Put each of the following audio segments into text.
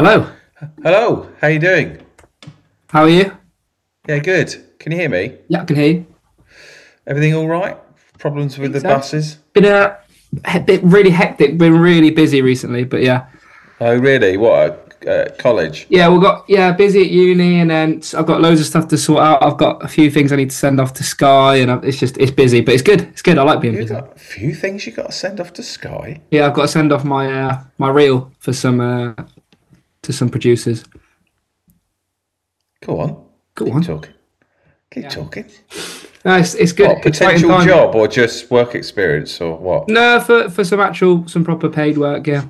Hello. Hello, how you doing? How are you? Yeah, good. Can you hear me? Yeah, I can hear you. Everything all right? Problems with the so. buses? Been a he- bit really hectic. Been really busy recently, but yeah, Oh, really? What? Uh, college? yeah, we've got yeah busy at uni, and then I've got loads of stuff to sort out. I've got a few things I need to send off to Sky, and I've, it's just it's busy, but it's good. It's good. I like being You've busy. got a few things you got to send off to Sky. Yeah, I've got to send off my uh, my reel for some uh, to some producers. Go on. Go Keep on. talking. Keep talking. No, it's, it's good. What, potential time. job or just work experience or what? No, for for some actual some proper paid work. Yeah,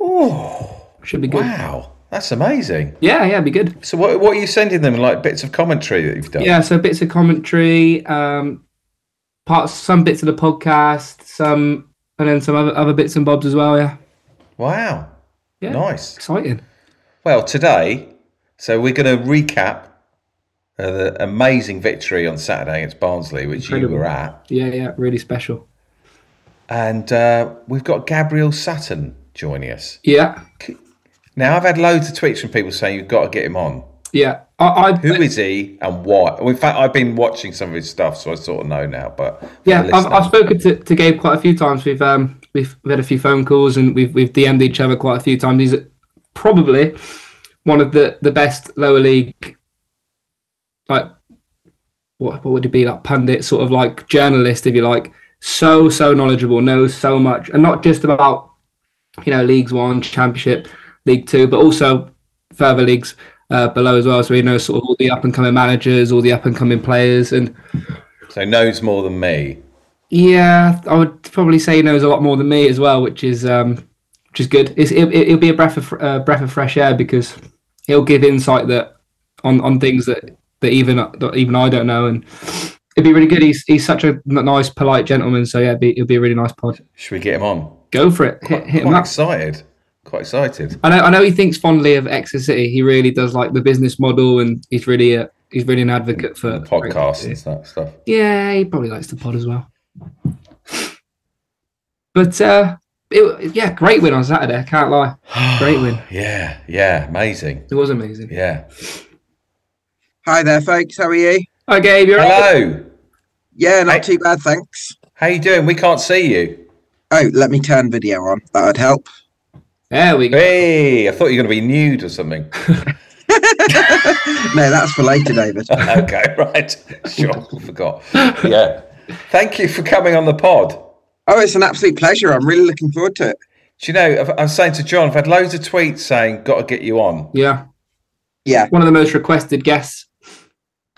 Oh, should be good. wow. That's amazing. Yeah, yeah, be good. So what, what are you sending them? Like bits of commentary that you've done? Yeah, so bits of commentary, um, parts, some bits of the podcast, some, and then some other other bits and bobs as well. Yeah, Wow. yeah, Nice. exciting. Well, today, so we're going to recap uh, the amazing victory on Saturday against Barnsley, which Incredible. you were at. Yeah, yeah, really special. And uh, we've got Gabriel Sutton joining us. Yeah, Now, I've had loads of tweets from people saying you've got to get him on. yeah. I, I Who is he and why? In fact, I've been watching some of his stuff, so I sort of know now. But yeah, I've, I've spoken to, to Gabe quite a few times. We've um we've, we've had a few phone calls and we've we've DM'd each other quite a few times. He's probably one of the the best lower league like what what would it be like pundit sort of like journalist if you like so so knowledgeable knows so much and not just about you know leagues one championship league two but also further leagues uh, below as well so he knows sort of all the up and coming managers all the up and coming players and so knows more than me. yeah, I would probably say he knows a lot more than me as well, which is um, which is good. It's, it, it'll be a breath of uh, breath of fresh air because he'll give insight that on, on things that, that even that even I don't know, and it'd be really good. He's he's such a nice, polite gentleman. So yeah, it'd be, it'll be a really nice pod. Should we get him on? Go for it. Hit, hit him Quite up. excited. Quite excited. I know I know he thinks fondly of Exeter City. He really does like the business model, and he's really a, he's really an advocate for The podcast and that stuff. Yeah, he probably likes the pod as well. But uh, it, yeah, great win on Saturday. I can't lie. Great win. Yeah, yeah, amazing. It was amazing. Yeah. Hi there, folks. How are you? Hi, Gabe. You're right. Hello. Yeah, not Hey. too bad, thanks. How you doing? We can't see you. Oh, let me turn video on. That would help. There we go. Hey, I thought you were going to be nude or something. No, that's for later, David. okay, right. Sure, forgot. Yeah. Thank you for coming on the pod. Oh, it's an absolute pleasure. I'm really looking forward to it. Do you know, I've- was saying to Jon, I've had loads of tweets saying, got to get you on. Yeah, Yeah. one of the most requested guests.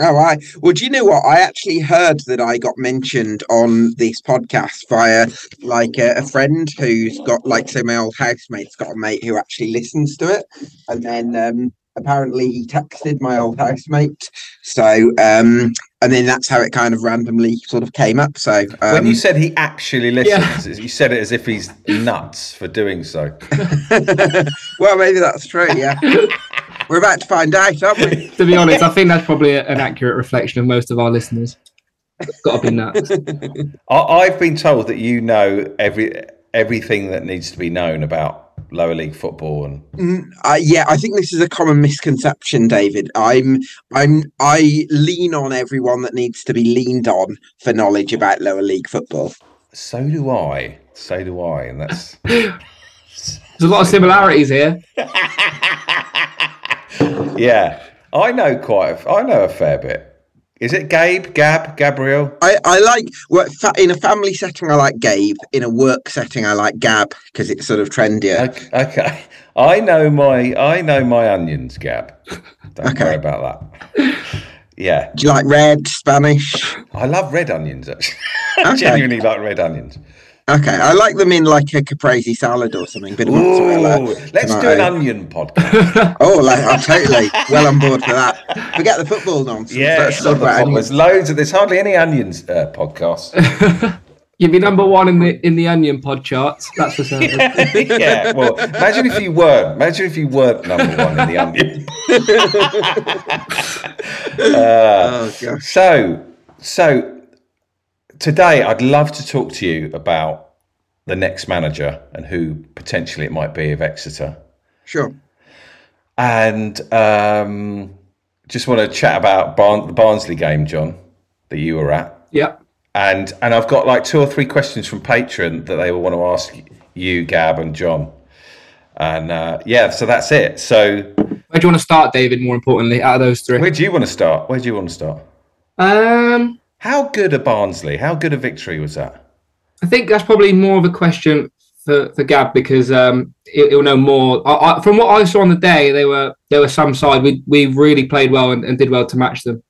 All right. Well, do you know what? I actually heard that I got mentioned on this podcast via like a, a friend who's got like so my old housemate's got a mate who actually listens to it, and then um, apparently he texted my old housemate. So um, and then that's how it kind of randomly sort of came up. So um, when you said he actually listens, you said it as if he's nuts for doing so. well, maybe that's true. Yeah, we're about to find out, aren't we? To be honest, I think that's probably an accurate reflection of most of our listeners. Got to be nuts. I, I've been told that you know every everything that needs to be known about lower league football and Mm, uh, yeah, I think this is a common misconception, David. I'm, I'm, I lean on everyone that needs to be leaned on for knowledge about lower league football. so do I. So do I. And that's There's a lot of similarities here. yeah. I know quite a, I know a fair bit. Is it Gabe, Gab, Gabriel? I, I like in a family setting. I like Gabe. In a work setting, I like Gab because it's sort of trendier. Okay, okay. I know my I know my onions, Gab. Don't Okay. worry about that. Yeah, Do you like red, Spanish? I love red onions. Actually, I Okay. genuinely like red onions. Okay, I like them in like a caprese salad or something. Bit of mozzarella. Let's do an onion podcast. Oh, like, I'm totally well on board for that. Forget the football nonsense. Yeah, Let's it's talk not the about onions. there's loads of there's hardly any onions uh, podcasts. You'd be number one in the in the Onion pod charts. That's for certain. yeah, well, imagine if you weren't. Imagine if you weren't number one in the onion. Oh gosh. So, so today I'd love to talk to you about the next manager and who potentially it might be of Exeter. Sure. and um, just want to chat about Barn- the Barnsley game, Jon, that you were at. Yeah. And and I've got like two or three questions from Patreon that they will want to ask you, Gab, and Jon. And uh, yeah, so that's it. So Where do you want to start, David? More importantly, out of those three. where do you want to start? Where do you want to start? Um, How good a Barnsley? How good a victory was that? I think that's probably more of a question for, for Gab because um, he'll, he'll know more. I, I, from what I saw on the day, they were they were some side. We we really played well and, and did well to match them.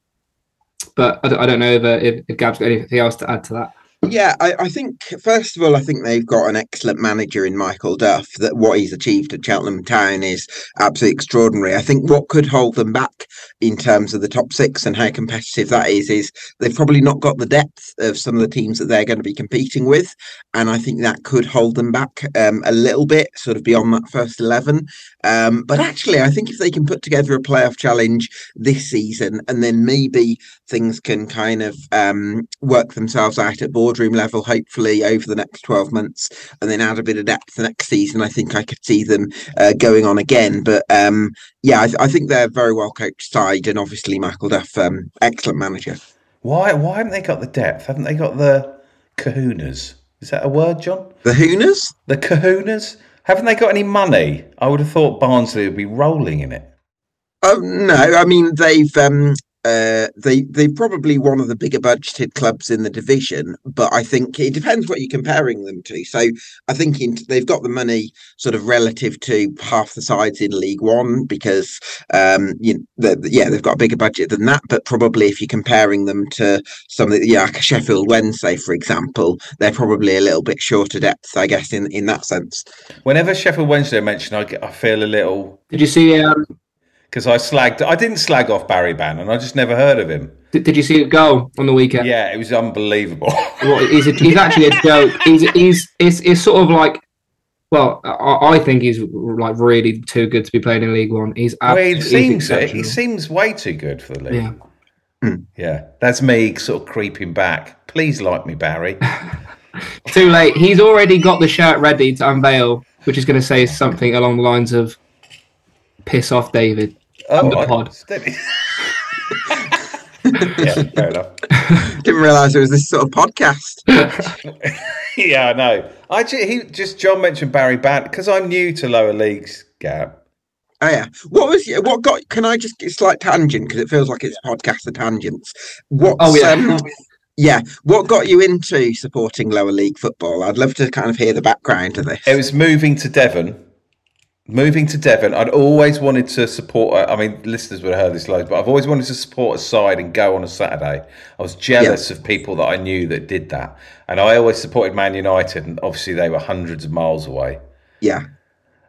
But I don't, I don't know if, uh, if if Gab's got anything else to add to that. Yeah, I, I think first of all, I think they've got an excellent manager in Michael Duff. That what he's achieved at Cheltenham Town is absolutely extraordinary. I think what could hold them back in terms of the top six and how competitive that is is they've probably not got the depth of some of the teams that they're going to be competing with, and I think that could hold them back um, a little bit, sort of beyond that first eleven. Um, but actually, I think if they can put together a playoff challenge this season, and then maybe things can kind of um, work themselves out at level, hopefully over the next 12 months, and then add a bit of depth the next season. I think I could see them uh, going on again. But um, yeah, I, th- I, think they're a very well coached side, and obviously Michael Duff, um, excellent manager. Why? Why haven't they got the depth? Haven't they got the kahunas? Is that a word, Jon? The Hooners? The kahunas? Haven't they got any money? I would have thought Barnsley would be rolling in it. Oh no! I mean, they've um, uh, they they probably one of the bigger budgeted clubs in the division, but I think it depends what you're comparing them to. So I think in, they've got the money sort of relative to half the sides in League One because um, you know, the, yeah they've got a bigger budget than that. But probably if you're comparing them to some of the, yeah like Sheffield Wednesday for example, they're probably a little bit shorter depth, I guess in in that sense. Whenever Sheffield Wednesday mentioned, I get, I feel a little. Did you see? Um, because I slagged. I didn't slag off Barry Bannan. I just never heard of him. Did, did you see it go on the weekend? Yeah, it was unbelievable. well, he's, a, he's actually a joke. He's he's it's, it's sort of like. Well, I, I, think he's like really too good to be playing in League One. He's well, he seems it. He seems way too good for the league. Yeah, mm. yeah. That's me sort of creeping back. Please like me, Barry. too late. He's already got the shirt ready to unveil, which is going to say something along the lines of "Piss off, David." Oh, the pod. yeah, fair enough. Didn't realise it was this sort of podcast. yeah, I know. I just, he just Jon mentioned Barry Bant because I'm new to lower leagues, Gap. Oh yeah. What was what got? Can I just get a slight tangent because it feels like it's a podcast of tangents. What? Oh yeah. Um, yeah. What got you into supporting lower league football? I'd love to kind of hear the background to this. It was moving to Devon moving to Devon, I'd always wanted to support. I mean, listeners would have heard this loads, but I've always wanted to support a side and go on a Saturday. I was jealous yeah. of people that I knew that did that, and I always supported Man United, and obviously they were hundreds of miles away. Yeah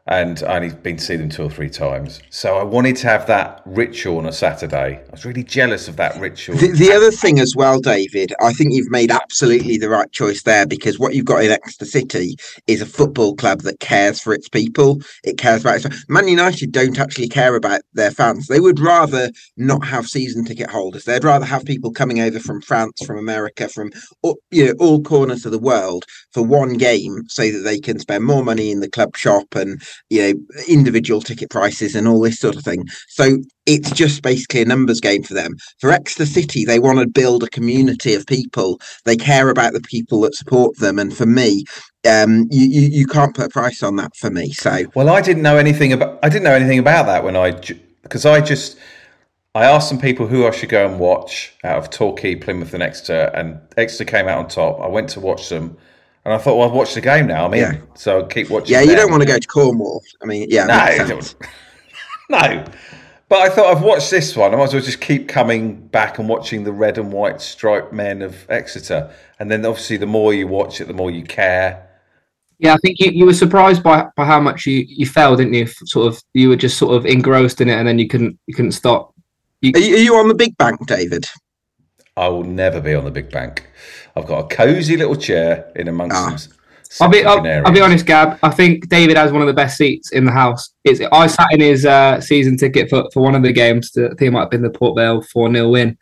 and I only been to see them two or three times. So I wanted to have that ritual on a Saturday. I was really jealous of that ritual. The, the, other thing as well, David, I think you've made absolutely the right choice there because what you've got in Exeter City is a football club that cares for its people. It cares about its. Man United don't actually care about their fans. They would rather not have season ticket holders. They'd rather have people coming over from France, from America, from you know all corners of the world for one game, so that they can spend more money in the club shop and you know individual ticket prices and all this sort of thing. So it's just basically a numbers game for them. For exeter city they want to build a community of people. They care about the people that support them. And for me um, you, you, you can't put a price on that for me so. Well i didn't know anything about i didn't know anything about that when i because i just I asked some people who I should go and watch out of Torquay, Plymouth, and Exeter, and Exeter came out on top. I went to watch them, and I thought, well, I've watched the game now. I mean, yeah. so I'll keep watching. Yeah, you them. don't want to go to Cornwall. I mean, yeah, no, no. But I thought I've watched this one. I might as well just keep coming back and watching the red and white striped men of Exeter. And then obviously, the more you watch it, the more you care. Yeah, I think you, you were surprised by, by how much you, you fell, didn't you? Sort of, you were just sort of engrossed in it, and then you couldn't you couldn't stop. You... Are, you, are you on the big bank, David? I will never be on the big bank. I've got a cosy little chair in amongst ah. them. I'll be I'll, I'll, be honest, Gab. I think David has one of the best seats in the house. It's I sat in his uh, season ticket for, for one of the games. I think it might have been the Port Vale four 0 win,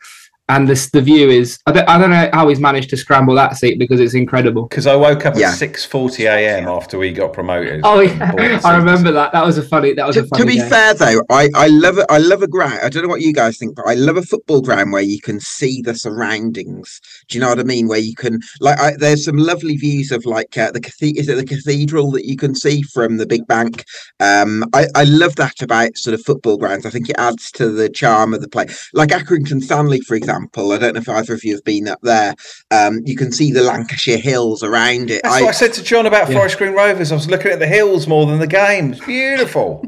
and this the view is I don't, I don't know how he's managed to scramble that seat because it's incredible. Because I woke up Yeah. at six forty a.m. after we got promoted. Oh yeah. I remember that. That was a funny. That was To, a funny. to be game. fair though, I, I love it. I love a ground. I don't know what you guys think, but I love a football ground where you can see the surroundings. Do you know what I mean? Where you can like, I, there's some lovely views of like uh, the cathedral. Is it the cathedral that you can see from the big bank? Um, I, I love that about sort of football grounds. I think it adds to the charm of the play. Like Accrington Stanley, for example. I don't know if either of you have been up there. Um, you can see the Lancashire hills around it. That's I, what I said to Jon about Yeah. Forest Green Rovers. I was looking at the hills more than the game. It's beautiful.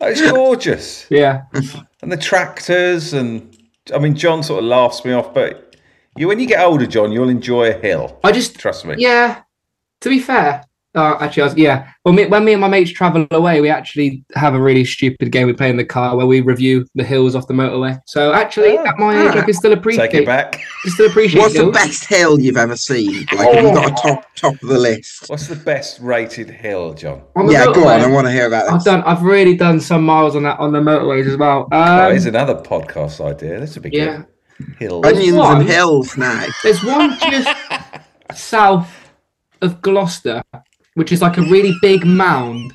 It's gorgeous. Yeah, And the tractors and I mean Jon sort of laughs me off, but you when you get older, Jon, you'll enjoy a hill. I just Trust me. yeah. To be fair, uh, actually, I was, yeah. Well, me, when me and my mates travel away, we actually have a really stupid game we play in the car where we review the hills off the motorway. So actually, Oh. at my age, I can still appreciate. Take it back. can still appreciate. what's the best hill you've ever seen? Like, have you got a top top of the list? What's the best rated hill, Jon? On the Yeah, go on. motorway, I want to hear about I've this. done. I've really done some miles on that on the motorways as well. oh, Um, here's another podcast idea. This would be yeah. good. Hill. Onions one. and hills now. There's one just south of Gloucester, which is like a really big mound.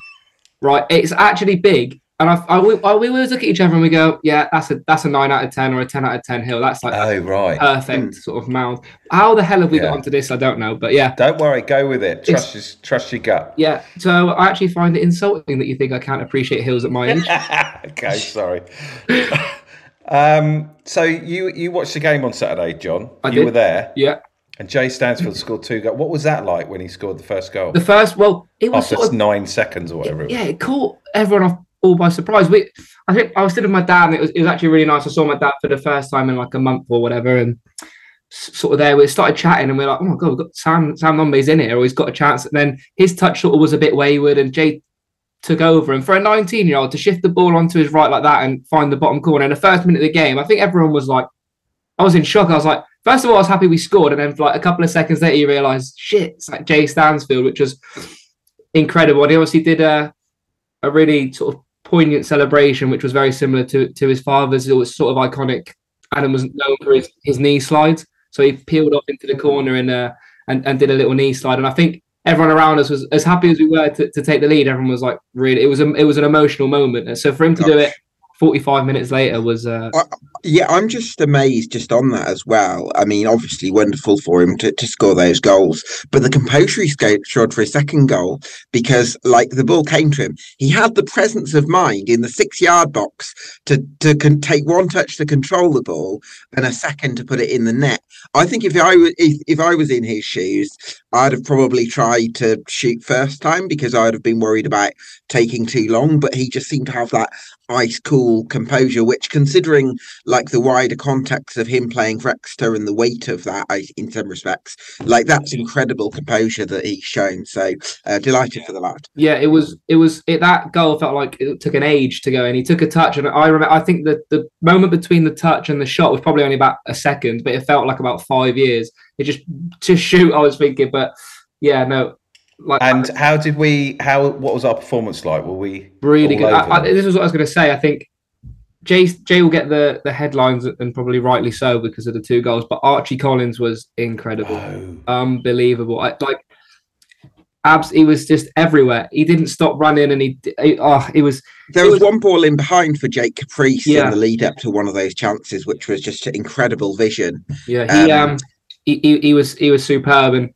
Right, it's actually big, and I, I, we- I, we always look at each other and we go, "Yeah, that's a that's a nine out of ten or a ten out of ten hill. That's like Oh right. perfect sort of mound." How the hell have we Yeah. got onto this? I don't know, but yeah, Don't worry, go with it. Trust your, trust your gut. yeah. So I actually find it insulting that you think I can't appreciate hills at my age. okay, sorry. um, so you you watched the game on Saturday, Jon. I you did. were there, yeah, and Jay Stansfield scored two goals. What was that like when he scored the first goal? the first, well, it was After sort of nine seconds or whatever. it yeah, it caught everyone off all by surprise. We, I think I was sitting with my dad, and it was it was actually really nice. I saw my dad for the first time in like a month or whatever, and sort of there we started chatting, and we are like, oh my god, we've got Sam Sam Nombe's in here, or he's got a chance. And then his touch sort of was a bit wayward, and Jay took over. And for a 19 year old to shift the ball onto his right like that and find the bottom corner in the first minute of the game, I think everyone was like, I was in shock. I was like, first of all, I was happy we scored, and then like a couple of seconds later, you realise, shit, it's like Jay Stansfield, which was incredible. And he obviously did a a really sort of poignant celebration, which was very similar to to his father's. It was sort of iconic. Adam was known for his, his knee slides, so he peeled off into the corner and uh, and and did a little knee slide. And I think everyone around us was as happy as we were to, to take the lead. Everyone was like, really, it was a, it was an emotional moment. And so for him to do it 45 minutes later was uh, Yeah, I'm just amazed just on that as well. I mean, obviously wonderful for him to, to score those goals, but the composure he showed for his second goal because, like, the ball came to him. He had the presence of mind in the six yard box to to con- take one touch to control the ball and a second to put it in the net. I think if I was if, if I was in his shoes, I'd have probably tried to shoot first time because I'd have been worried about taking too long. But he just seemed to have that ice cool composure, which, considering like the wider context of him playing for Exeter and the weight of that, I, in some respects, like that's incredible composure that he's shown. So uh, delighted for the lad. yeah, it was it was it that goal felt like it took an age to go and he took a touch and I remember I think that the moment between the touch and the shot was probably only about a second, but it felt like about five years. It just to shoot, I was thinking, but yeah, no, like And how did we? How? What was our performance like? Were we really all good. I, over I, them? this is what I was going to say. I think Jay Jay will get the the headlines and probably rightly so because of the two goals. But Archie Collins was incredible, Oh, unbelievable. I, like abs, he was just everywhere. He didn't stop running, and he, he oh, he was There It was, was- one ball in behind for Jake Caprice Yeah. in the lead up to one of those chances, which was just incredible vision. Yeah, he Um, um, he, he, he was he was superb, and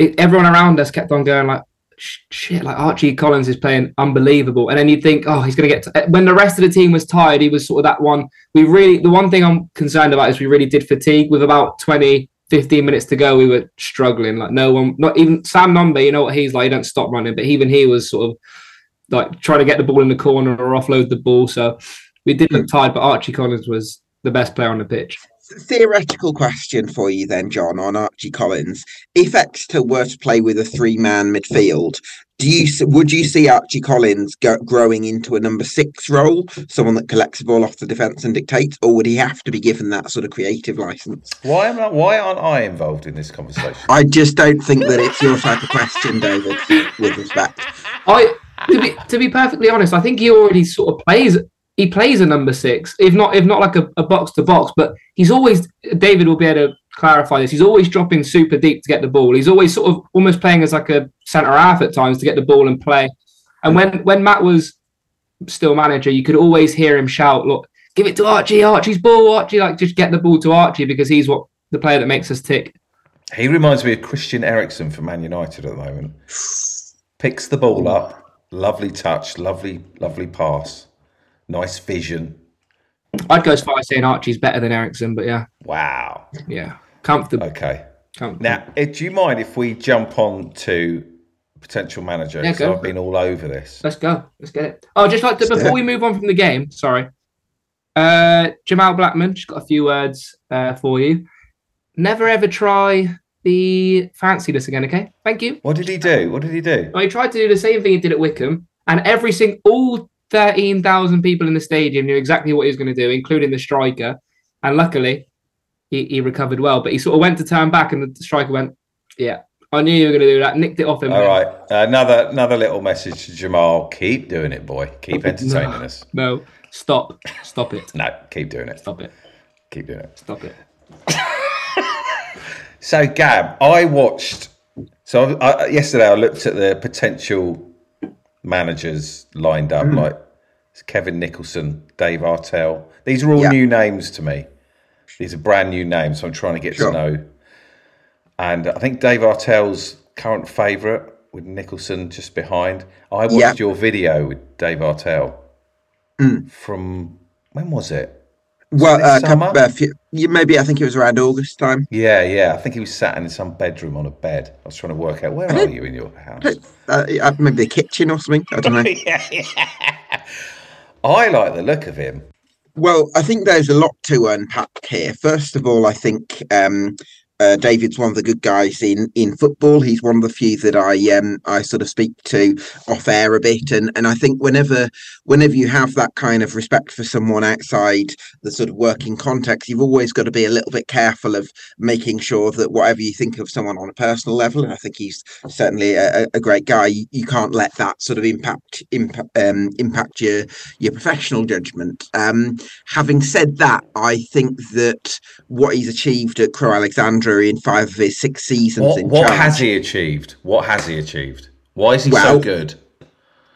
it, everyone around us kept on going like, shit, like Archie Collins is playing unbelievable, and then you'd think, oh, he's gonna get. To, when the rest of the team was tired, he was sort of that one. We really, the one thing I'm concerned about is we really did fatigue with about 20, 15 minutes to go. We were struggling, like no one, not even Sam Nombe. You know what he's like? He don't stop running, but even he was sort of like trying to get the ball in the corner or offload the ball. So we did look hmm. tired, but Archie Collins was the best player on the pitch. Theoretical question for you then, Jon, on Archie Collins. If Exeter were to play with a three-man midfield, do you would you see Archie Collins go, growing into a number six role, someone that collects the ball off the defence and dictates, or would he have to be given that sort of creative license? why am I? Why aren't I involved in this conversation? I just don't think that it's your type of question, David. With respect, I to be to be perfectly honest, I think he already sort of plays. He plays a number six, if not if not like a, a box to box, but he's always David will be able to clarify this. He's always dropping super deep to get the ball. He's always sort of almost playing as like a centre half at times to get the ball and play. And when when Matt was still manager, you could always hear him shout, "Look, give it to Archie, Archie's ball, Archie!" Like just get the ball to Archie because he's what the player that makes us tick. He reminds me of Christian Eriksen for Man United at the moment. Picks the ball up, lovely touch, lovely, lovely pass, nice vision. I'd go as far as saying Archie's better than Eriksen, but yeah, Wow. yeah, comfortable. Okay. comfortable. Now, eh, do you mind if we jump on to potential manager? Yeah, go I've been all over this. Let's go. Let's get it. Oh, just like to, before we move on from the game, sorry. Uh, Jamal Blackman, just got a few words uh, for you. Never ever try the fancy list again, okay? Thank you. What did he do? What did he do? Well, he tried to do the same thing he did at Wycombe, and every single, all 13,000 people in the stadium knew exactly what he was going to do, including the striker. And luckily, he, he recovered well, but he sort of went to turn back, and the striker went, Yeah, I knew you were going to do that. Nicked it off him. All right. Another another little message to Jamal. Keep doing it, boy. Keep entertaining us. No, stop. Stop it. No, keep doing it. Stop it. Keep doing it. Stop it. So, Gab, I watched. So I, yesterday, I looked at the potential managers lined up, hmm. like Kevin Nicholson, Dave Artell. These are all Yeah. new names to me. These are brand new names. So I'm trying to get Sure. to know. And I think Dave Artell's current favourite with Nicholson just behind. I watched Yeah. your video with Dave Artell hmm. from when was it? Well, this uh, couple, uh, few, maybe I think it was around August time. Yeah, yeah. I think he was sat in some bedroom on a bed. I was trying to work out where are you in your house. Uh, uh, maybe the kitchen or something. I don't know. yeah, yeah. I like the look of him. Well, I think there's a lot to unpack here. First of all, I think um, uh, David's one of the good guys in in football. He's one of the few that I um, I sort of speak to off air a bit, and and I think whenever whenever you have that kind of respect for someone outside the sort of working context, you've always got to be a little bit careful of making sure that whatever you think of someone on a personal level, and I think he's certainly a, a great guy, you, you can't let that sort of impact impact um, impact your your professional judgment. Um, having said that, I think that what he's achieved at Crewe Alexandra in five of his six seasons What, what has he achieved? What has he achieved? Why is he so good?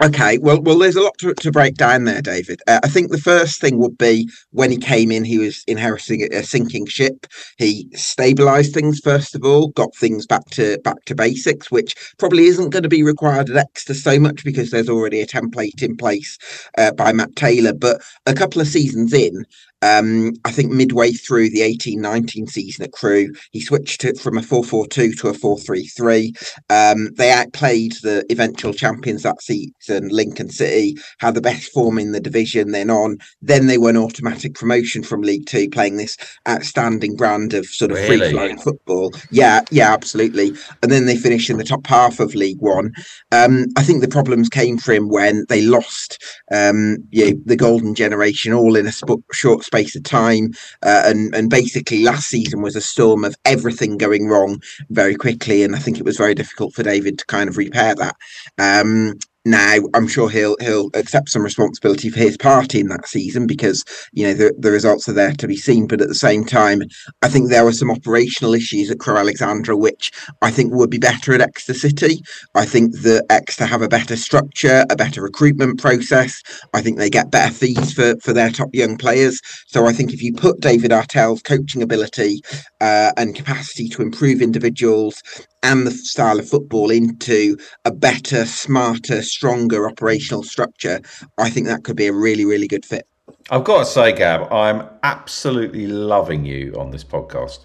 Okay, well, well, there's a lot to, to break down there, David. Uh, I think the first thing would be when he came in, he was inheriting a, a sinking ship. He stabilised things first of all, got things back to back to basics, which probably isn't going to be required at Exeter so much because there's already a template in place uh, by Matt Taylor. But a couple of seasons in, um, I think midway through the 18-19 season at Crewe, he switched it from a 4-4-2 to a 4-3-3. Um, they outplayed the eventual champions that season, Lincoln City, had the best form in the division. Then on, then they won automatic promotion from League Two, playing this outstanding brand of sort of Really? free flowing football. Yeah, yeah, absolutely. And then they finished in the top half of League One. Um, I think the problems came for him when they lost um, you know, the golden generation all in a sp- short space of time. Uh, and, and basically, last season was a storm of everything going wrong very quickly. And I think it was very difficult for David to kind of repair that. Um, now I'm sure he'll he'll accept some responsibility for his party in that season because you know the, the results are there to be seen. But at the same time, I think there were some operational issues at Crewe Alexandra which I think would be better at Exeter City. I think that Exeter have a better structure, a better recruitment process. I think they get better fees for for their top young players. So I think if you put David Artell's coaching ability uh, and capacity to improve individuals and the style of football into a better, smarter, stronger operational structure, I think that could be a really, really good fit. I've got to say, Gab, I'm absolutely loving you on this podcast.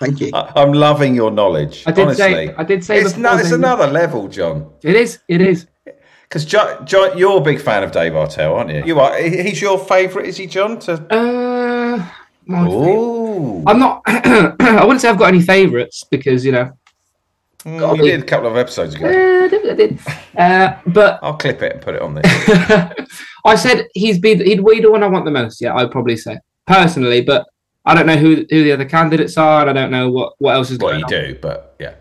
Thank you. I- I'm loving your knowledge. I did honestly. say. I did say it's, no, it's another level, Jon. It is. It is. Because Jon, Jon, you're a big fan of Dave Artell, aren't you? You are. He's your favourite, is he, Jon? To Uh, my favourite- oh, I'm not. I wouldn't say I've got any favourites because you know. Mm, you did a couple of episodes ago. eh, I did. I did. Uh, but I'll clip it and put it on there. I said he's be he'd be the one I want the most. Yeah, I'd probably say personally, but I don't know who who the other candidates are, and I don't know what what else is well, going you on. do, but yeah.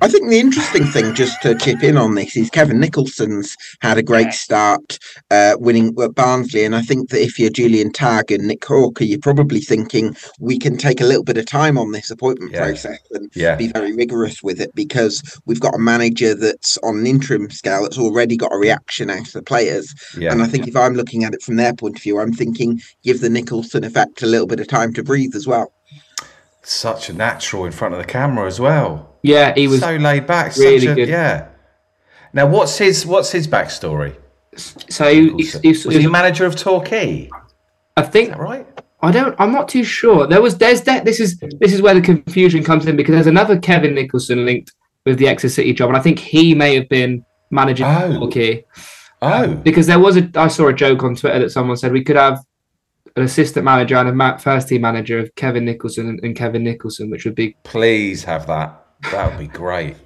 I think the interesting thing, just to chip in on this, is Kevin Nicholson's had a great start, uh, winning at Barnsley, and I think that if you're Julian Tagg and Nick Hawker, you're probably thinking we can take a little bit of time on this appointment Yeah. process and Yeah. be very rigorous with it because we've got a manager that's on an interim scale that's already got a reaction out of the players. Yeah. And I think if I'm looking at it from their point of view, I'm thinking give the Nicholson effect a little bit of time to breathe as well. Such a natural in front of the camera as well. Yeah, he was so laid back. really such a, good. Yeah. Now, what's his what's his backstory? so he, he, he, Was he manager of Torquay? I think right? I don't. I'm not too sure. There was. There's that. This is. This is where the confusion comes in because there's another Kevin Nicholson linked with the Exeter City job, and I think he may have been managing Oh. Torquay Oh, because there was a. I saw a joke on Twitter that someone said we could have an assistant manager and a first team manager of Kevin Nicholson and, and Kevin Nicholson, which would be. please have that. That would be great.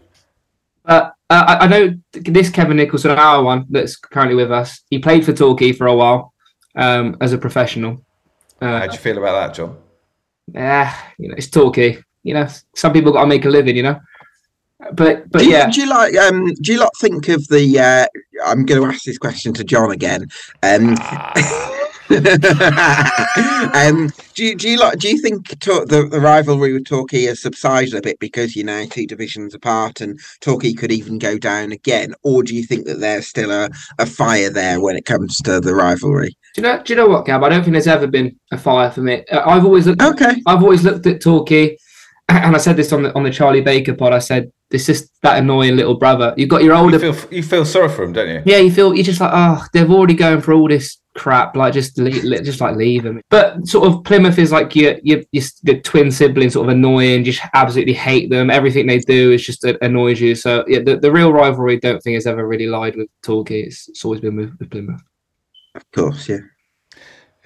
Uh, uh, I, I know this Kevin Nicholson, our one that's currently with us. He played for Torquay for a while um, as a professional. Uh, How'd you feel about that, Jon? yeah, you know, it's Torquay. You know, some people got to make a living. You know, but but do, you, yeah, do you like um do you lot think of the uh I'm going to ask this question to Jon again. Um um, do you do you like do you think to, the the rivalry with Torquay has subsided a bit because you know two divisions apart and Torquay could even go down again, or do you think that there's still a, a fire there when it comes to the rivalry? do you know? Do you know what, Gab? I don't think there's ever been a fire for me. Uh, I've always looked. Okay, I've always looked at Torquay, and I said this on the on the Charlie Baker pod. I said it's just that annoying little brother. You've got your older. You feel you feel sorry for him, don't you? yeah, you feel you're just like, oh, they've already going for all this crap. Like, just leave, just like leave them. But sort of Plymouth is like your your, your the twin siblings, sort of annoying. Just absolutely hate them. Everything they do is just uh, annoys you. So yeah, the, the real rivalry, don't think has ever really lied with Torquay. It's, it's always been with, with Plymouth. of course, yeah.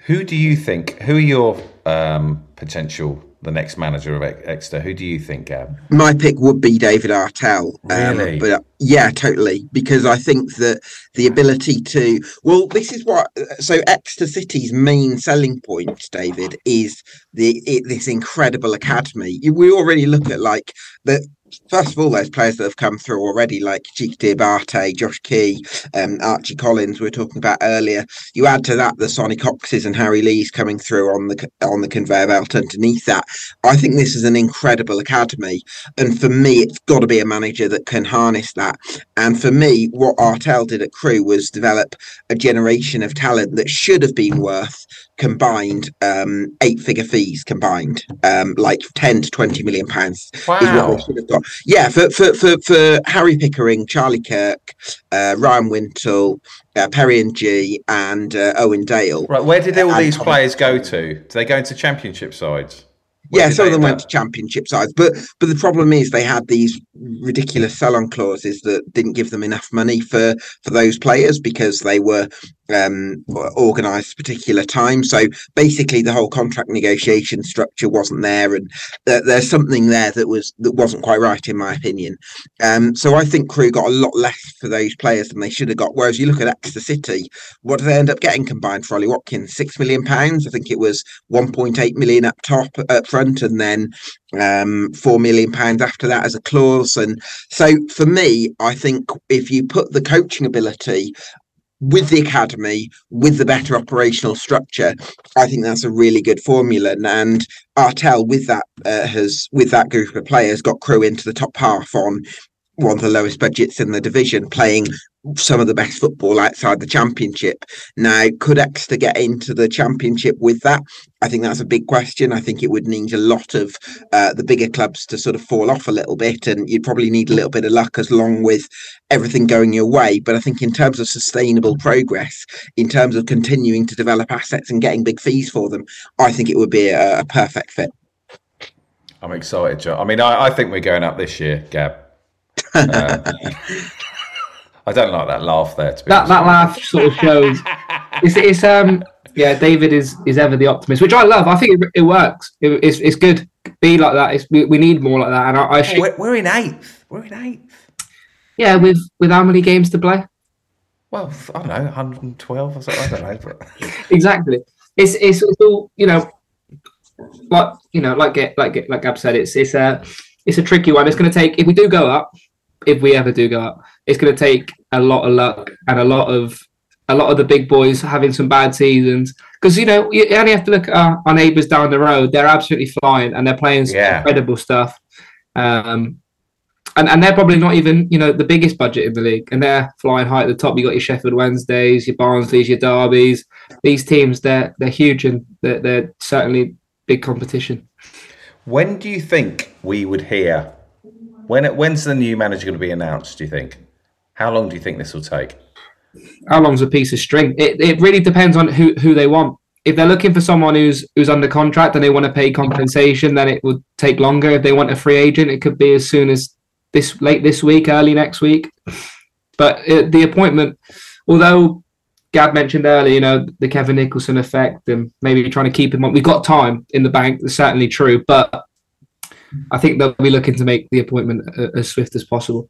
Who do you think? Who are your um, potential the next manager of Ex- Exeter? Who do you think, Gab? My pick would be David Artell. um, Really? but uh, yeah, totally. Because I think that the ability to, well, this is what, so Exeter City's main selling point, David, is the it, this incredible academy. We already look at like the, First of all, those players that have come through already, like Cheick Diabate, Josh Key, um, Archie Collins, we were talking about earlier. You add to that the Sonny Coxes and Harry Lees coming through on the on the conveyor belt underneath that. I think this is an incredible academy. And for me, it's got to be a manager that can harness that. And for me, what Artell did at Crewe was develop a generation of talent that should have been worth combined um, eight figure fees combined, um, like 10 to 20 million pounds is what Wow. should have got. Yeah, for, for, for, for Harry Pickering, Charlie Kirk, uh, Ryan Wintle, uh, Perry Ng, and uh, Owen Dale. Right, where did all these players go to? Do they go into championship sides? Where Yeah, some of them went to championship sides, but but the problem is they had these ridiculous sell-on clauses that didn't give them enough money for for those players because they were um organized particular time. So basically, the whole contract negotiation structure wasn't there, and th- there's something there that was that wasn't quite right in my opinion. Um, so I think Crewe got a lot less for those players than they should have got. Whereas you look at Exeter City, what did they end up getting combined for Ollie Watkins? Six million pounds. I think it was 1.8 million up top up front and then um 4 million pounds after that as a clause and so for me i think if you put the coaching ability with the academy with the better operational structure i think that's a really good formula. And Artell with that uh, has with that group of players got Crewe into the top half on one of the lowest budgets in the division playing some of the best football outside the championship now could exeter get into the championship with that I think that's a big question. I think it would need a lot of uh, the bigger clubs to sort of fall off a little bit, and you'd probably need a little bit of luck as long with everything going your way. But I think in terms of sustainable progress, in terms of continuing to develop assets and getting big fees for them, I think it would be a, a perfect fit. I'm excited, John. I mean, I, I think we're going up this year, Gab. Um, I don't like that laugh there. To be That honest that laugh sort of shows. It's, it's um yeah. David is is ever the optimist, which I love. I think it, it works. It, it's it's good. Be like that. It's, we, we need more like that. And I, I should, We're, we're in eighth. We're in eighth. yeah, with with how many games to play? Well, I don't know, 112 or something. I don't know. But exactly. It's, it's it's all you know, like you know, like get like get like Gab said, it's it's uh it's a tricky one. It's going to take if we do go up, if we ever do go up, it's going to take a lot of luck and a lot of a lot of the big boys having some bad seasons. Because you know you only have to look at our, our, neighbours down the road; they're absolutely flying and they're playing yeah. incredible stuff. Um, and, and they're probably not even you know the biggest budget in the league, and they're flying high at the top. You got your Sheffield Wednesdays, your Barnsleys, your Derbies. These teams they're they're huge and they're, they're certainly big competition. When do you think we would hear? When when's the new manager going to be announced? Do you think? How long do you think this will take? How long's a piece of string? It it really depends on who who they want. If they're looking for someone who's who's under contract and they want to pay compensation, then it would take longer. If they want a free agent, it could be as soon as this late this week, early next week. But it, the appointment, although Gab mentioned earlier, you know, the Kevin Nicholson effect and maybe trying to keep him on. We've got time in the bank. That's certainly true, but I think they'll be looking to make the appointment uh, as swift as possible.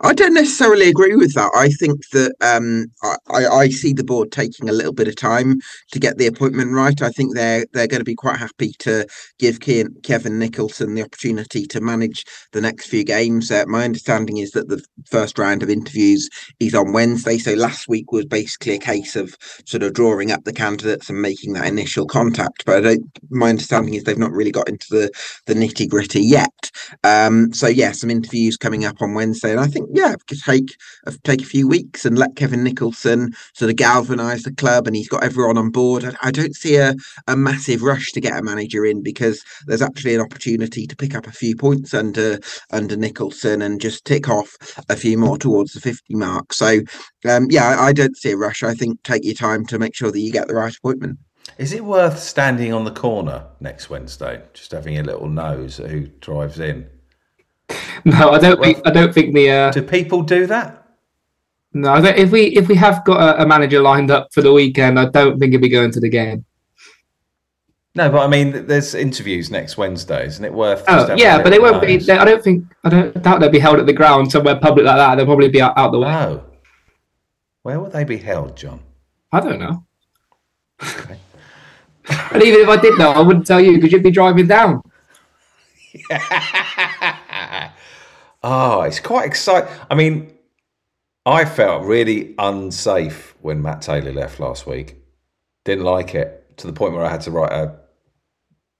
I don't necessarily agree with that. I think that um, I, I see the board taking a little bit of time to get the appointment right. I think they're they're going to be quite happy to give Kevin Nicholson the opportunity to manage the next few games. Uh, my understanding is that the first round of interviews is on Wednesday. So last week was basically a case of sort of drawing up the candidates and making that initial contact. But my understanding is they've not really got into the the nitty gritty yet. Um, so yeah, some interviews coming up on Wednesday, and I think yeah, take take a few weeks and let Kevin Nicholson sort of galvanise the club, and he's got everyone on board. I, I, don't see a, a massive rush to get a manager in because there's actually an opportunity to pick up a few points under under Nicholson and just tick off a few more towards the 50 mark. So um, yeah, I, I don't see a rush. I think take your time to make sure that you get the right appointment. Is it worth standing on the corner next Wednesday, just having a little nose at who drives in? No, I don't. Well, think, I don't think the. Uh, do people do that? No, if we if we have got a, a, manager lined up for the weekend, I don't think he'll be going to the game. No, but I mean, there's interviews next Wednesday, isn't it worth? Oh, yeah, but they won't be. They, I don't think. I don't doubt they'll be held at the ground somewhere public like that. They'll probably be out, out the way. Oh, where would they be held, Jon? I don't know. Okay. and even if I did know, I wouldn't tell you because you'd be driving down. oh, it's quite exciting. I mean, I felt really unsafe when Matt Taylor left last week. Didn't like it to the point where I had to write a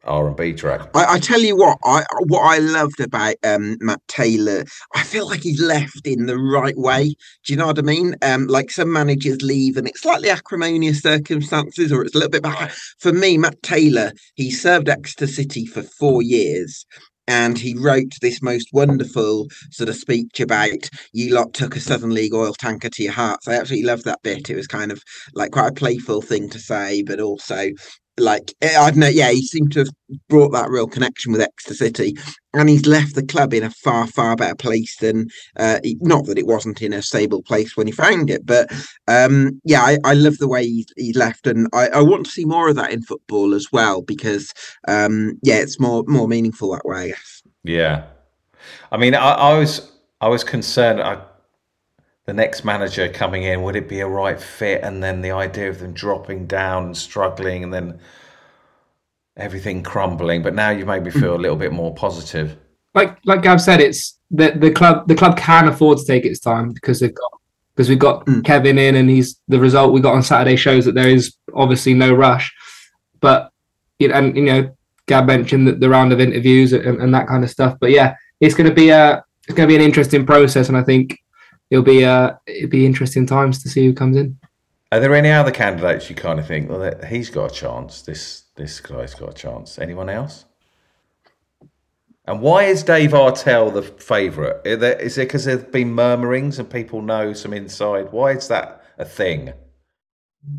R and B track. I, I, tell you what, I what I loved about um, Matt Taylor, I feel like he's left in the right way. Do you know what I mean? Um, like some managers leave and it's slightly acrimonious circumstances, or it's a little bit back. For me, Matt Taylor, he served Exeter City for four years. And he wrote this most wonderful sort of speech about you lot took a Southern League oil tanker to your hearts. I absolutely loved that bit. It was kind of like quite a playful thing to say, but also like eh, I don't know, yeah, he seemed to have brought that real connection with Exeter City, and he's left the club in a far, far better place than. Uh, he, not that it wasn't in a stable place when he found it, but um, yeah, I, I love the way he, left, and I, I, want to see more of that in football as well because, um, yeah, it's more more meaningful that way. I guess. Yeah, I mean, I, I was I was concerned. I the next manager coming in, would it be a right fit? And then the idea of them dropping down and struggling and then everything crumbling. But now you've made me feel a little bit more positive. Like like Gav said, it's the the club the club can afford to take its time because they've got because we've got mm. Kevin in and he's the result we got on Saturday shows that there is obviously no rush. But you know, and you know, Gab mentioned the, the round of interviews and, and that kind of stuff. But yeah, it's going to be a it's going to be an interesting process, and I think it'll be uh it'll be interesting times to see who comes in. Are there any other candidates you kind of think, well, he's got a chance? This this guy's got a chance. Anyone else? And why is Dave Artell the favourite? Is it because there's been murmurings and people know some inside? Why is that a thing?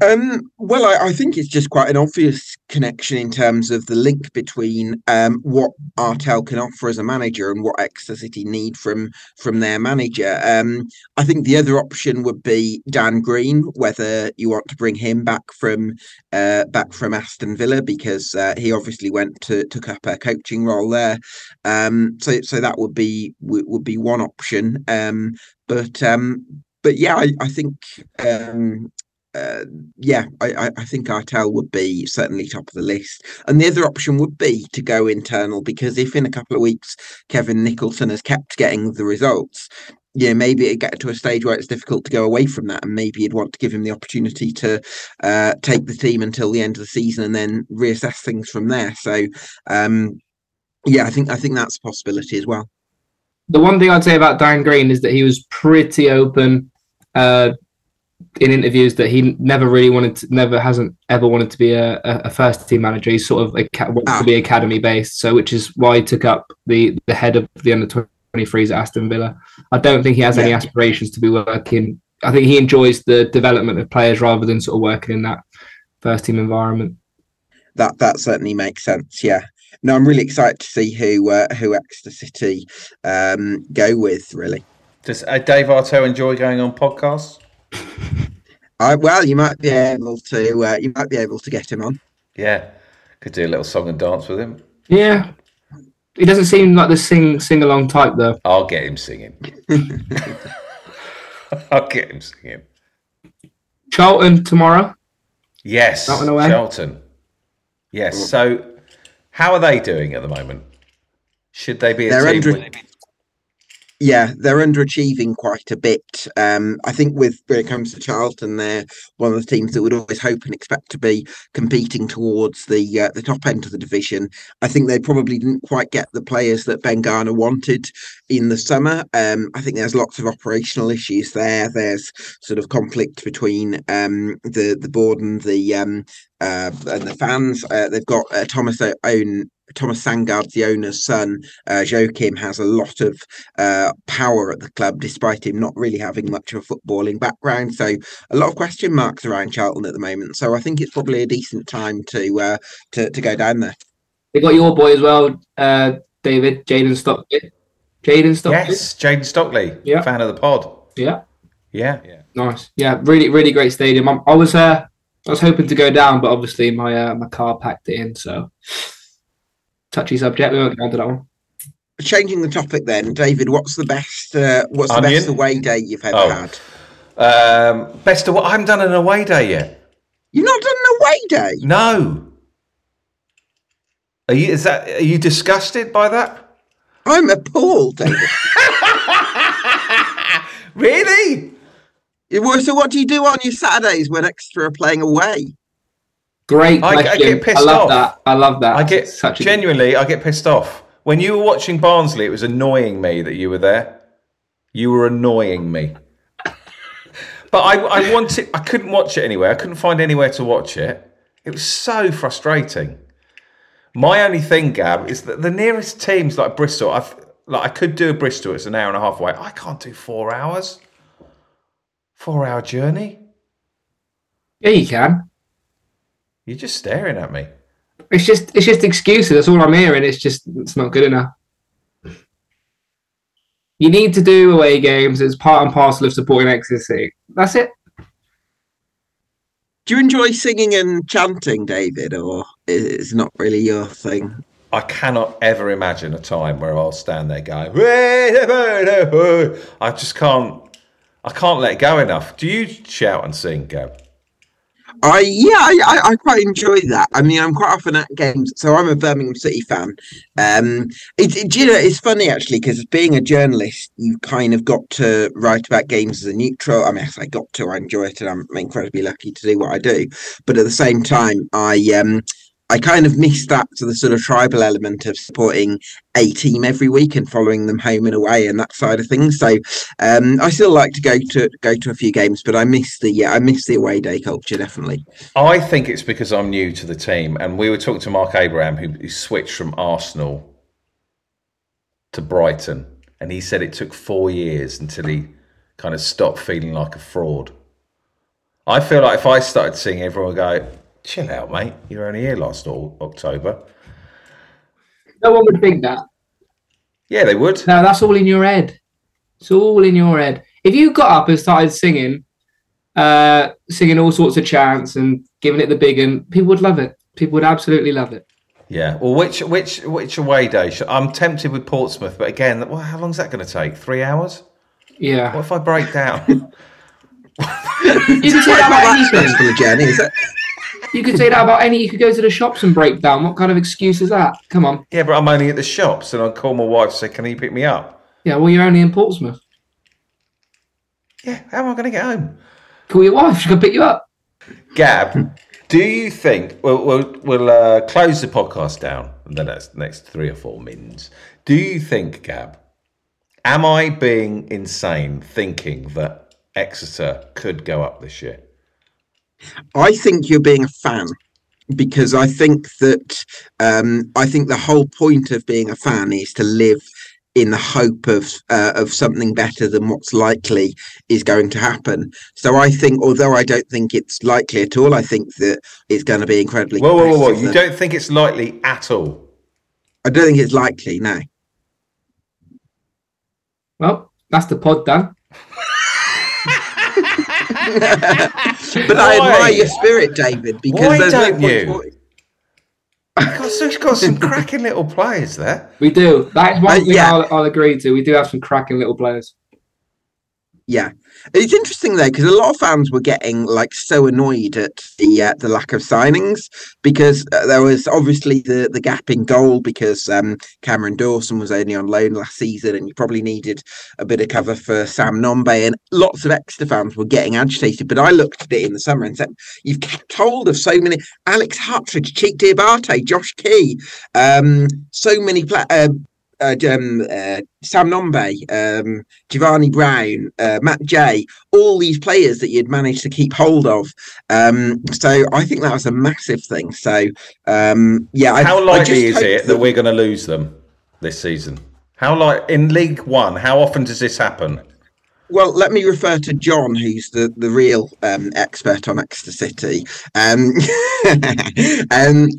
Um, well, I, I, think it's just quite an obvious connection in terms of the link between um, what Artell can offer as a manager and what Exeter City need from from their manager. Um, I think the other option would be Dan Green, whether you want to bring him back from uh, back from Aston Villa because uh, he obviously went to took up a coaching role there. Um, so so that would be would be one option. Um, but um, but yeah, I, I think um, uh, yeah, I, I think Artell would be certainly top of the list. And the other option would be to go internal because if in a couple of weeks Kevin Nicholson has kept getting the results, yeah, maybe it get to a stage where it's difficult to go away from that, and maybe you'd want to give him the opportunity to uh, take the team until the end of the season and then reassess things from there. So, um, yeah, I think I think that's a possibility as well. The one thing I'd say about Dan Green is that he was pretty open uh, in interviews that he never really wanted to, never hasn't ever wanted to be a, a first team manager. He's sort of a, wants ah. to be academy based, so which is why he took up the the head of the under 23s at Aston Villa. I don't think he has yeah. any aspirations to be working. I think he enjoys the development of players rather than sort of working in that first team environment. That that certainly makes sense. Yeah. No, I'm really excited to see who uh, who Exeter City um, go with. Really. Does uh, Dave Artell enjoy going on podcasts? I, well, you might be able to. Uh, you might be able to get him on. Yeah, could do a little song and dance with him. Yeah, he doesn't seem like the sing sing along type though. I'll get him singing. I'll get him singing. Charlton tomorrow. Yes, Charlton. Yes. So, how are they doing at the moment? Should they be? A They're team under, yeah, they're underachieving quite a bit. Um, I think with when it comes to Charlton, they're one of the teams that would always hope and expect to be competing towards the uh, the top end of the division. I think they probably didn't quite get the players that Ben Garner wanted in the summer. Um, I think there's lots of operational issues there. There's sort of conflict between um, the the board and the um, uh, and the fans. Uh, they've got uh, Thomas Owen Thomas Sandgaard, the owner's son, uh, Joachim, has a lot of uh, power at the club, despite him not really having much of a footballing background. So a lot of question marks around Charlton at the moment. So I think it's probably a decent time to uh, to, to go down there. They got your boy as well, uh, David Jayden Stockley. Jayden Stockley. Yes, Jayden Stockley. Yeah, fan of the pod. Yeah. Yeah. Yeah. Nice. Yeah, really, really great stadium. I, I was uh, I was hoping to go down, but obviously my uh, my car packed it in, so touchy subject. We won't go into that one. Changing the topic, then, David. What's the best? Uh, what's the best away day you've ever oh. had? Um, best away. I haven't done an away day yet. You've not done an away day? No. Are you? Is that? Are you disgusted by that? I'm appalled, David. really? So, what do you do on your Saturdays when Exeter are playing away? Great question. I, I get pissed I love off. that. I love that. I get Such genuinely. A... I get pissed off when you were watching Barnsley. It was annoying me that you were there. You were annoying me. but I, I wanted. I couldn't watch it anywhere. I couldn't find anywhere to watch it. It was so frustrating. My only thing, Gab, is that the nearest teams like Bristol. I've like I could do a Bristol. It's an hour and a half away. I can't do four hours. Four hour journey. Yeah, you can. You're just staring at me. It's just it's just excuses. That's all I'm hearing. It's just it's not good enough. You need to do away games. It's part and parcel of supporting Exeter That's it. Do you enjoy singing and chanting, David, or is it not really your thing? I cannot ever imagine a time where I'll stand there going. I just can't. I can't let go enough. Do you shout and sing, Gab? I yeah, I, I, quite enjoy that. I mean, I'm quite often at games, so I'm a Birmingham City fan. Um, it, it you know, it's funny actually because being a journalist, you kind of got to write about games as a neutral. I mean, I got to, I enjoy it, and I'm incredibly lucky to do what I do. But at the same time, I um, I kind of miss that to the sort of tribal element of supporting a team every week and following them home and away and that side of things. So um, I still like to go to go to a few games, but I miss the yeah, I miss the away day culture definitely. I think it's because I'm new to the team, and we were talking to Mark Abraham, who switched from Arsenal to Brighton, and he said it took four years until he kind of stopped feeling like a fraud. I feel like if I started seeing everyone go, chill out, mate. You were only here last October. No one would think that. Yeah, they would. No, that's all in your head. It's all in your head. If you got up and started singing, uh, singing all sorts of chants and giving it the big and people would love it. People would absolutely love it. Yeah. Well, which which which away day? I'm tempted with Portsmouth, but again, well, how long is that going to take? Three hours? Yeah. What if I break down? You can say that Not about that anything. Stressful a journey, is it? You could say that about any. You could go to the shops and break down. What kind of excuse is that? Come on. Yeah, but I'm only at the shops, and I call my wife and say, "Can you pick me up?" Yeah, well, you're only in Portsmouth. Yeah, how am I going to get home? Call your wife. She can pick you up. Gab, do you think we'll we'll, we'll uh, close the podcast down in the next next three or four minutes? Do you think, Gab, am I being insane thinking that Exeter could go up this year? I think you're being a fan because I think that um, I think the whole point of being a fan is to live in the hope of uh, of something better than what's likely is going to happen. So I think, although I don't think it's likely at all, I think that it's going to be incredibly. Whoa, whoa, whoa, whoa! You don't think it's likely at all? I don't think it's likely. No. Well, that's the pod done. but I admire your spirit, David, because Why there's no don't point you? for- You've got, so you've got some cracking little players there. We do. That is one Uh, thing yeah. I'll, I'll agree to. We do have some cracking little players. Yeah, it's interesting though because a lot of fans were getting like so annoyed at the uh, the lack of signings because uh, there was obviously the the gap in goal because um, Cameron Dawson was only on loan last season and you probably needed a bit of cover for Sam Nombe and lots of extra fans were getting agitated. But I looked at it in the summer and said, "You've kept hold of so many Alex Hartridge, Cheick Diabate, Josh Key, um, so many pla- uh, uh, um, uh, Sam Nombe, um, Jevani Brown, uh, Matt Jay, all these players that you'd managed to keep hold of. Um, so I think that was a massive thing. So um, yeah, How I likely just is it that we're going to lose them this season? How like in League One? How often does this happen? Well, let me refer to Jon, who's the, the real um, expert on Exeter City. Um, um,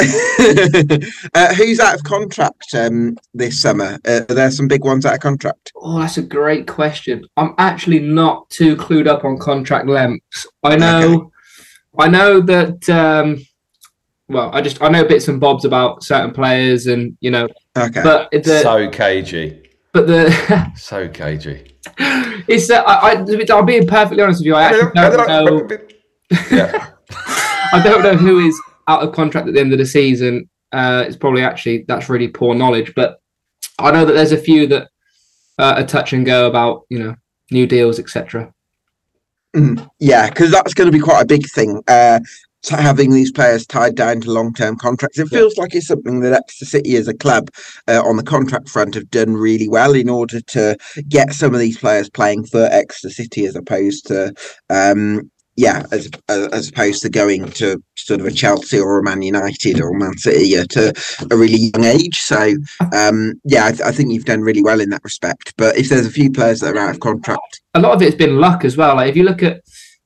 uh, who's out of contract um, this summer? Uh, are there some big ones out of contract? Oh, that's a great question. I'm actually not too clued up on contract lengths. I know, I know that. Um, well, I just I know bits and bobs about certain players, and you know, Okay. but the so cagey, but the so cagey. it's that I, I I'm being perfectly honest with you. I actually don't know. yeah. I don't know who is out of contract at the end of the season. Uh, it's probably actually that's really poor knowledge, but I know that there's a few that uh, are touch and go about you know new deals, etc. Mm, yeah, because that's going to be quite a big thing. Uh, having these players tied down to long-term contracts, it Yeah. feels like it's something that Exeter City as a club uh, on the contract front have done really well in order to get some of these players playing for Exeter City as opposed to, um, yeah, as as opposed to going to sort of a Chelsea or a Man United or Man City at a, a really young age. So, um, yeah, I, th- I think you've done really well in that respect. But if there's a few players that are out of contract, A lot of it's been luck as well. Like if you look at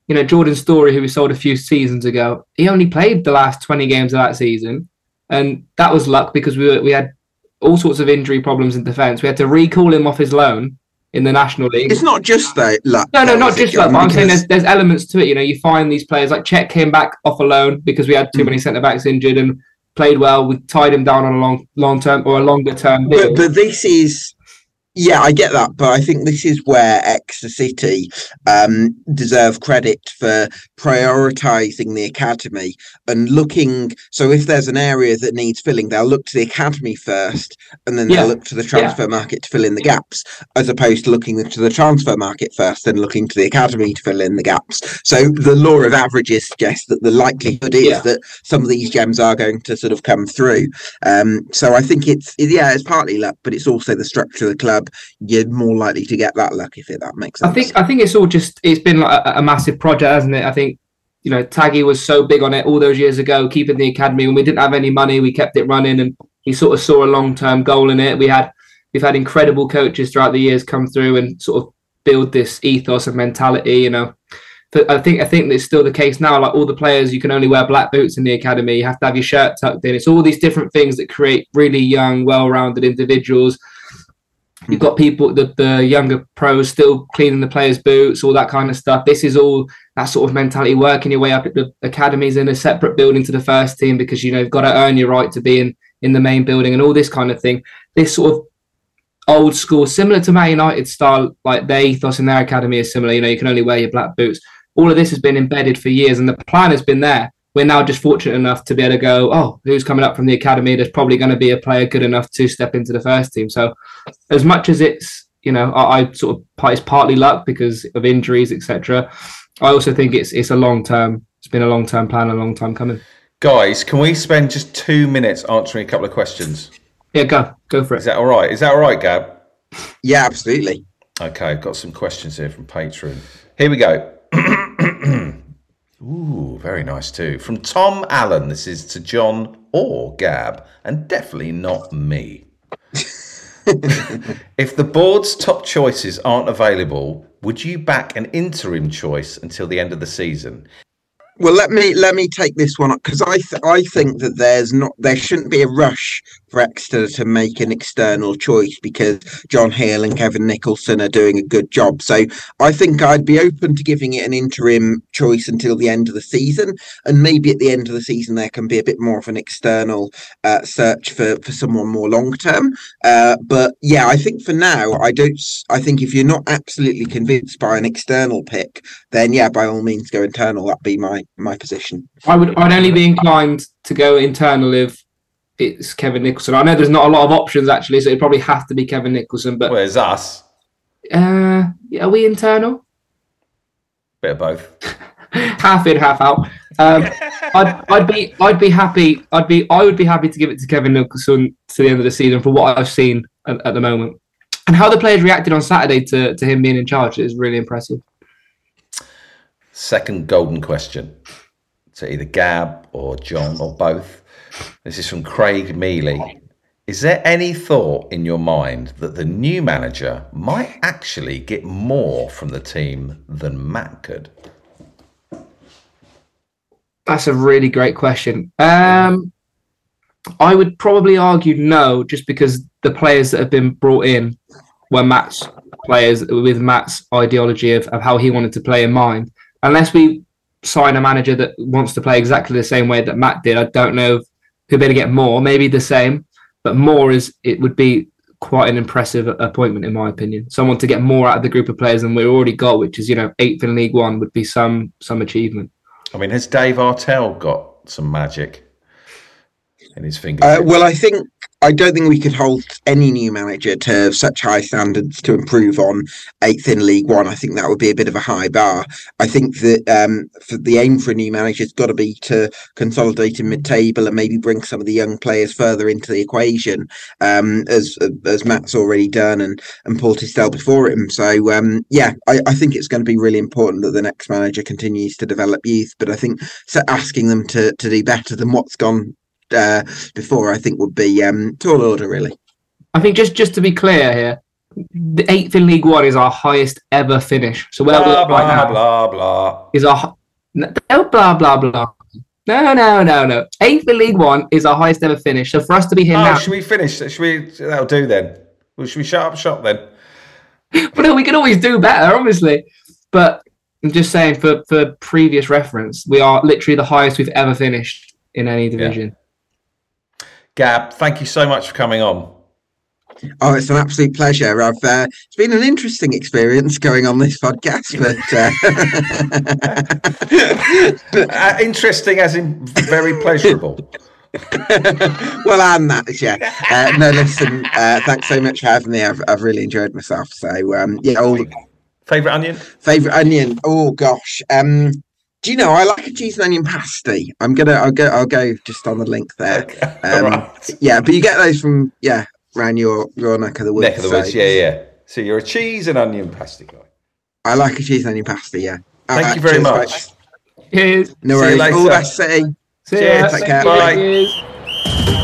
you know Jordan Storey, who we sold a few seasons ago, he only played the last 20 games of that season, and that was luck because we were, we had all sorts of injury problems in defence. We had to recall him off his loan in the National League. it's not just that. luck. No, no, not just that. But I'm saying there's there's elements to it. You know, you find these players like Chet came back off a loan because we had too Mm. many centre backs injured and played well. We tied him down on a long long term or a longer term but, but this is yeah i get that but i think this is where exeter city um deserve credit for prioritizing the academy and looking so if there's an area that needs filling they'll look to the academy first and then Yeah. they'll look to the transfer market to fill in the gaps as opposed to looking to the transfer market first and looking to the academy to fill in the gaps so the law of averages suggests that the likelihood is Yeah. that some of these gems are going to sort of come through um, so I think it's yeah, it's partly luck, but it's also the structure of the club. You're more likely to get that luck if it that makes sense. I think I think it's all just it's been like a, a massive project, hasn't it? I think you know Taggy was so big on it all those years ago, keeping the academy when we didn't have any money, we kept it running, and he sort of saw a long term goal in it. We had we've had incredible coaches throughout the years come through and sort of build this ethos and mentality. You know, but I think I think it's still the case now. Like all the players, you can only wear black boots in the academy. You have to have your shirt tucked in. It's all these different things that create really young, well-rounded individuals. You've got people, the, the younger pros still cleaning the players' boots, all that kind of stuff. This is all that sort of mentality, working your way up at the academies in a separate building to the first team because you know you've got to earn your right to be in in the main building and all this kind of thing. This sort of old school, similar to Man United style, like their ethos in their academy is similar. You know, you can only wear your black boots. All of this has been embedded for years, and the plan has been there. We're now just fortunate enough to be able to go, oh, who's coming up from the academy? There's probably going to be a player good enough to step into the first team. So, as much as it's, you know, I, I sort of it's partly luck because of injuries, etc. I also think it's it's a long term. It's been a long term plan, a long time coming. Guys, can we spend just two minutes answering a couple of questions? Yeah, go go for it. Is that all right? Is that all right, Gab? Yeah, absolutely. Okay, I've got some questions here from Patreon. Here we go. Ooh, very nice too. From Tom Allen. This is to Jon or Gab, and definitely not me. if the board's top choices aren't available, would you back an interim choice until the end of the season? Well, let me let me take this one up because I th- I think that there's not there shouldn't be a rush for Exeter to make an external choice because John Hale and Kevin Nicholson are doing a good job. So I think I'd be open to giving it an interim choice until the end of the season, and maybe at the end of the season there can be a bit more of an external uh, search for for someone more long term. Uh, but yeah, I think for now I don't. I think if you're not absolutely convinced by an external pick, then yeah, by all means go internal. That'd be my my position. I would I'd only be inclined to go internal if it's Kevin Nicholson. I know there's not a lot of options actually, so it'd probably have to be Kevin Nicholson. But where's us? Uh, are we internal? Bit of both. half in, half out. Um, I'd, I'd be, I'd be happy. I'd be, I would be happy to give it to Kevin Nicholson to the end of the season for what I've seen at, at the moment, and how the players reacted on Saturday to to him being in charge is really impressive. Second golden question to either Gab or Jon or both. This is from Craig Mealy. Is there any thought in your mind that the new manager might actually get more from the team than Matt could? That's a really great question. Um, I would probably argue no, just because the players that have been brought in were Matt's players with Matt's ideology of, of how he wanted to play in mind. Unless we sign a manager that wants to play exactly the same way that Matt did, I don't know he'll be able to get more, maybe the same, but more is it would be quite an impressive appointment in my opinion. Someone to get more out of the group of players than we already got, which is you know eighth in League One, would be some some achievement. I mean, has Dave Artell got some magic in his fingers? Uh, well, I think I don't think we could hold any new manager to such high standards to improve on eighth in League One. I think that would be a bit of a high bar. I think that um, for the aim for a new manager has got to be to consolidate in mid-table and maybe bring some of the young players further into the equation, um, as as Matt's already done and and Paul Tisdale before him. So um, yeah, I, I think it's going to be really important that the next manager continues to develop youth. But I think asking them to to do better than what's gone uh, before, I think would be um, tall order, really. I think just just to be clear here, the eighth in League One is our highest ever finish. So where blah blah right blah blah is our no blah blah blah. No, no, no, no. Eighth in League One is our highest ever finish. So for us to be here oh, now, should we finish? Should we? That'll do then. Well, should we shut up shop then? but no, we can always do better, obviously. But I'm just saying, for for previous reference, we are literally the highest we've ever finished in any division. Yeah. Gab, thank you so much for coming on. Oh, it's an absolute pleasure. I've uh, it's been an interesting experience going on this podcast, but uh... uh, interesting as in very pleasurable. well, and that, yeah. Uh, no, listen. Uh, thanks so much for having me. I've, I've really enjoyed myself. So, um, yeah. All... Favorite onion? Favorite onion? Oh gosh. Um, do you know I like a cheese and onion pasty? I'm gonna I'll go I'll go just on the link there. Okay. Um, right. Yeah, but you get those from yeah around your your neck of the woods. Neck of the woods, so. yeah, yeah. So you're a cheese and onion pasty guy. I like a cheese and onion pasty. Yeah. Thank uh, you very much. Cheers. No worries. All the best, City. See Cheers. Take care. Bye. Bye.